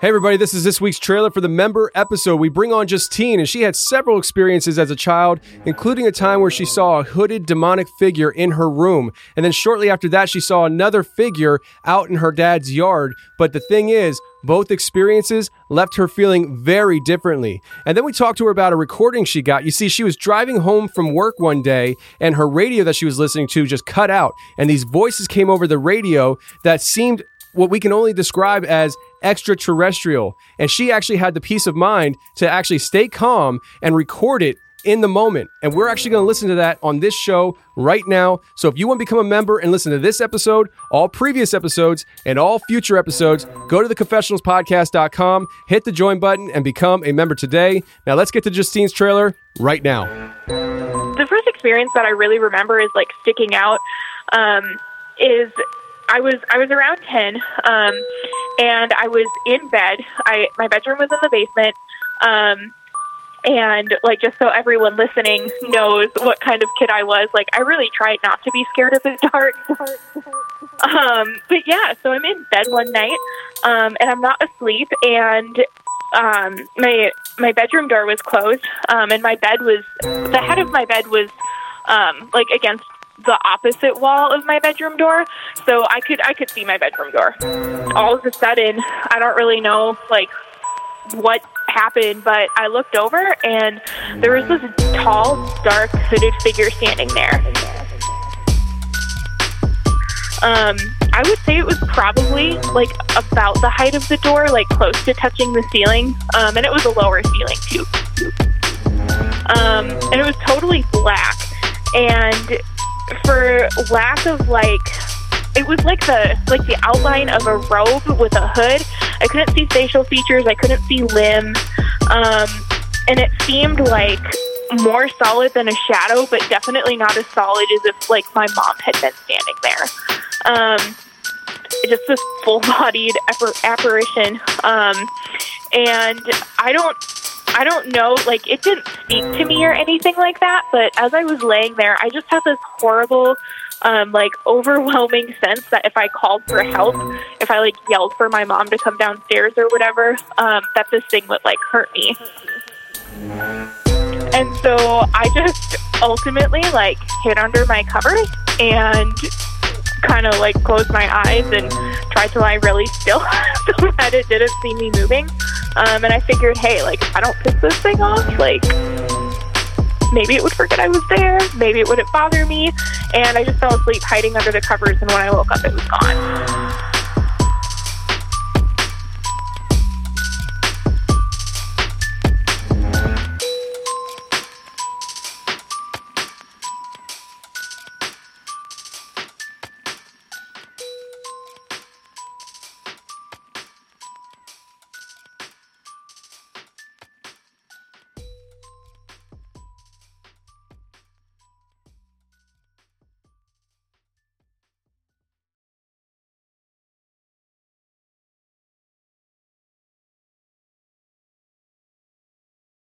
Hey, everybody, this is this week's trailer for the member episode. We bring on Justine, and she had several experiences as a child, including a time where she saw a hooded demonic figure in her room. And then shortly after that, she saw another figure out in her dad's yard. But the thing is, both experiences left her feeling very differently. And then we talked to her about a recording she got. You see, she was driving home from work one day, and her radio that she was listening to just cut out. And these voices came over the radio that seemed what we can only describe as extraterrestrial. And she actually had the peace of mind to actually stay calm and record it in the moment. And we're actually going to listen to that on this show right now. So if you want to become a member and listen to this episode, all previous episodes, and all future episodes, go to theconfessionalspodcast.com, hit the join button, and become a member today. Now let's get to Justine's trailer right now. The first experience that I really remember is like sticking out um, is I was I was around ten, um, and I was in bed. I my bedroom was in the basement, um, and like just so everyone listening knows what kind of kid I was. Like I really tried not to be scared of the dark. um, but yeah, so I'm in bed one night, um, and I'm not asleep, and um, my my bedroom door was closed, um, and my bed was the head of my bed was um, like against the opposite wall of my bedroom door, so I could I could see my bedroom door. All of a sudden, I don't really know like what happened, but I looked over and there was this tall, dark, hooded figure standing there. Um, I would say it was probably like about the height of the door, like close to touching the ceiling. Um, and it was a lower ceiling too. Um, and it was totally black. And for lack of like it was like the like the outline of a robe with a hood. I couldn't see facial features. I couldn't see limbs, um, and it seemed like more solid than a shadow, but definitely not as solid as if like my mom had been standing there. Um, just this full-bodied apparition, um, and I don't I don't know, like it didn't speak to me or anything like that, but as I was laying there, I just had this horrible, um, like overwhelming sense that if I called for help, if I like yelled for my mom to come downstairs or whatever, um, that this thing would like hurt me. And so I just ultimately like hid under my covers and kind of like closed my eyes and tried to lie really still so that it didn't see me moving. Um, and I figured, hey, like if I don't piss this thing off, like maybe it would forget I was there, maybe it wouldn't bother me. And I just fell asleep hiding under the covers, and when I woke up, it was gone.